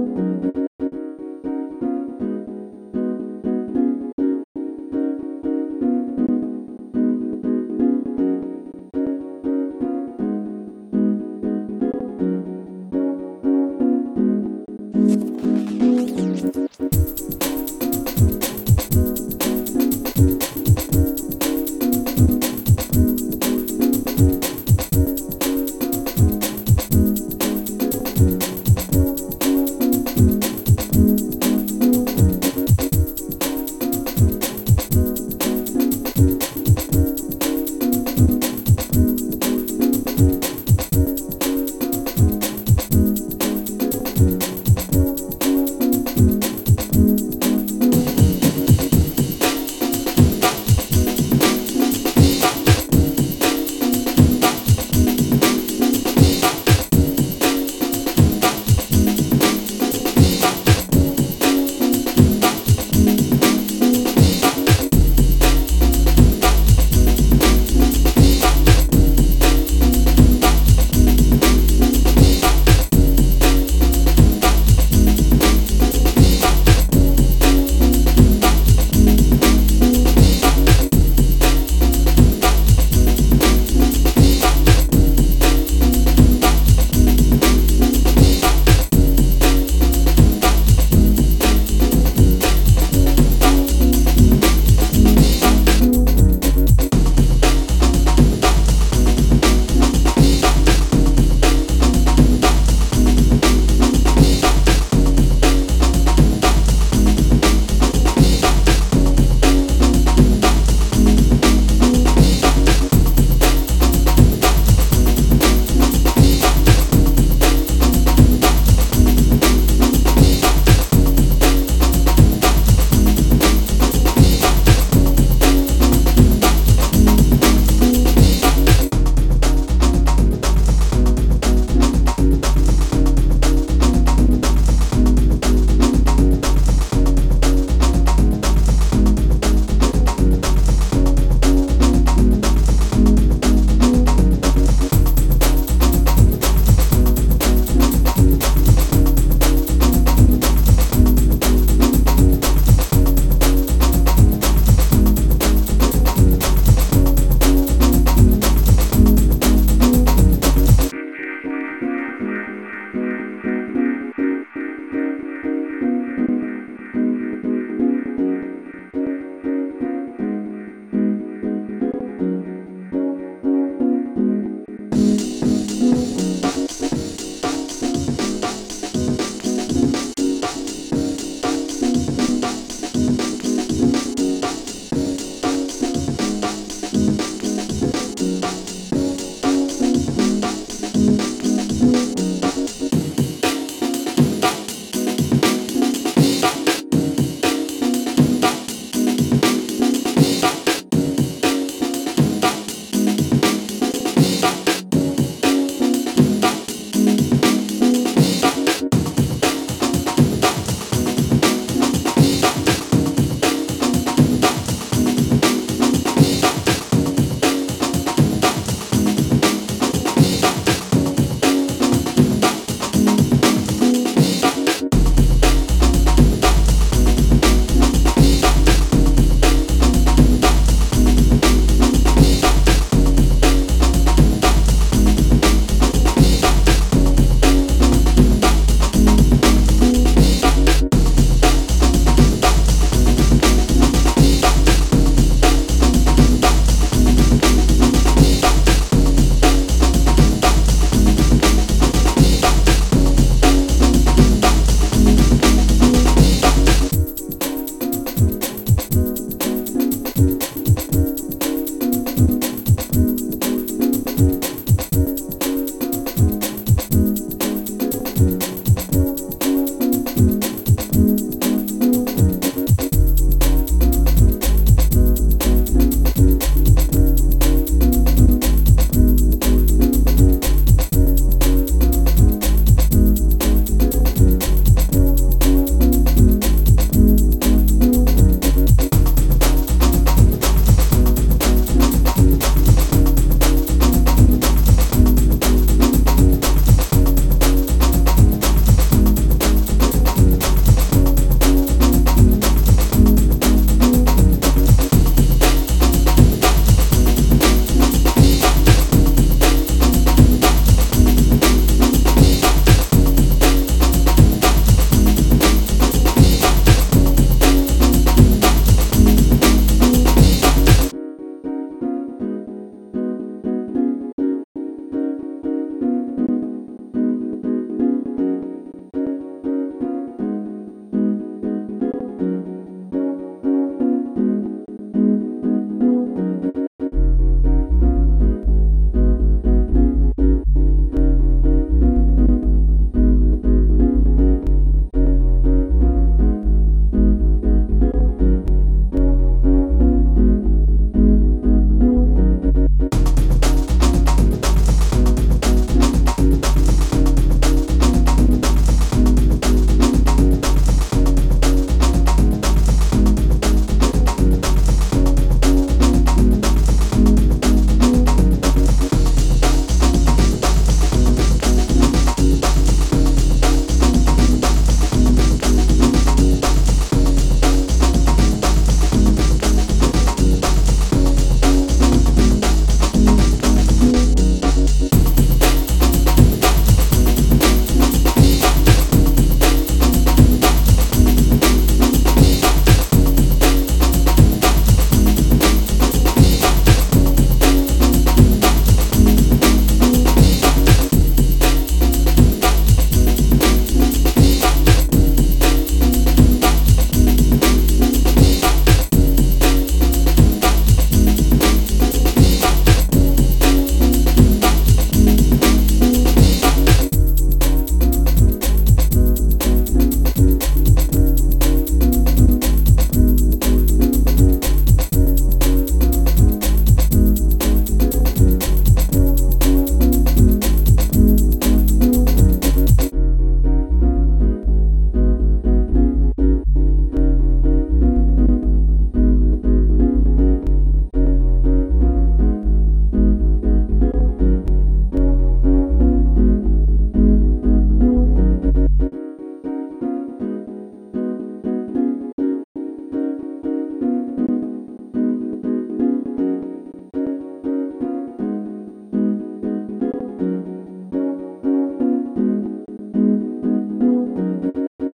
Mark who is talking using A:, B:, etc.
A: Música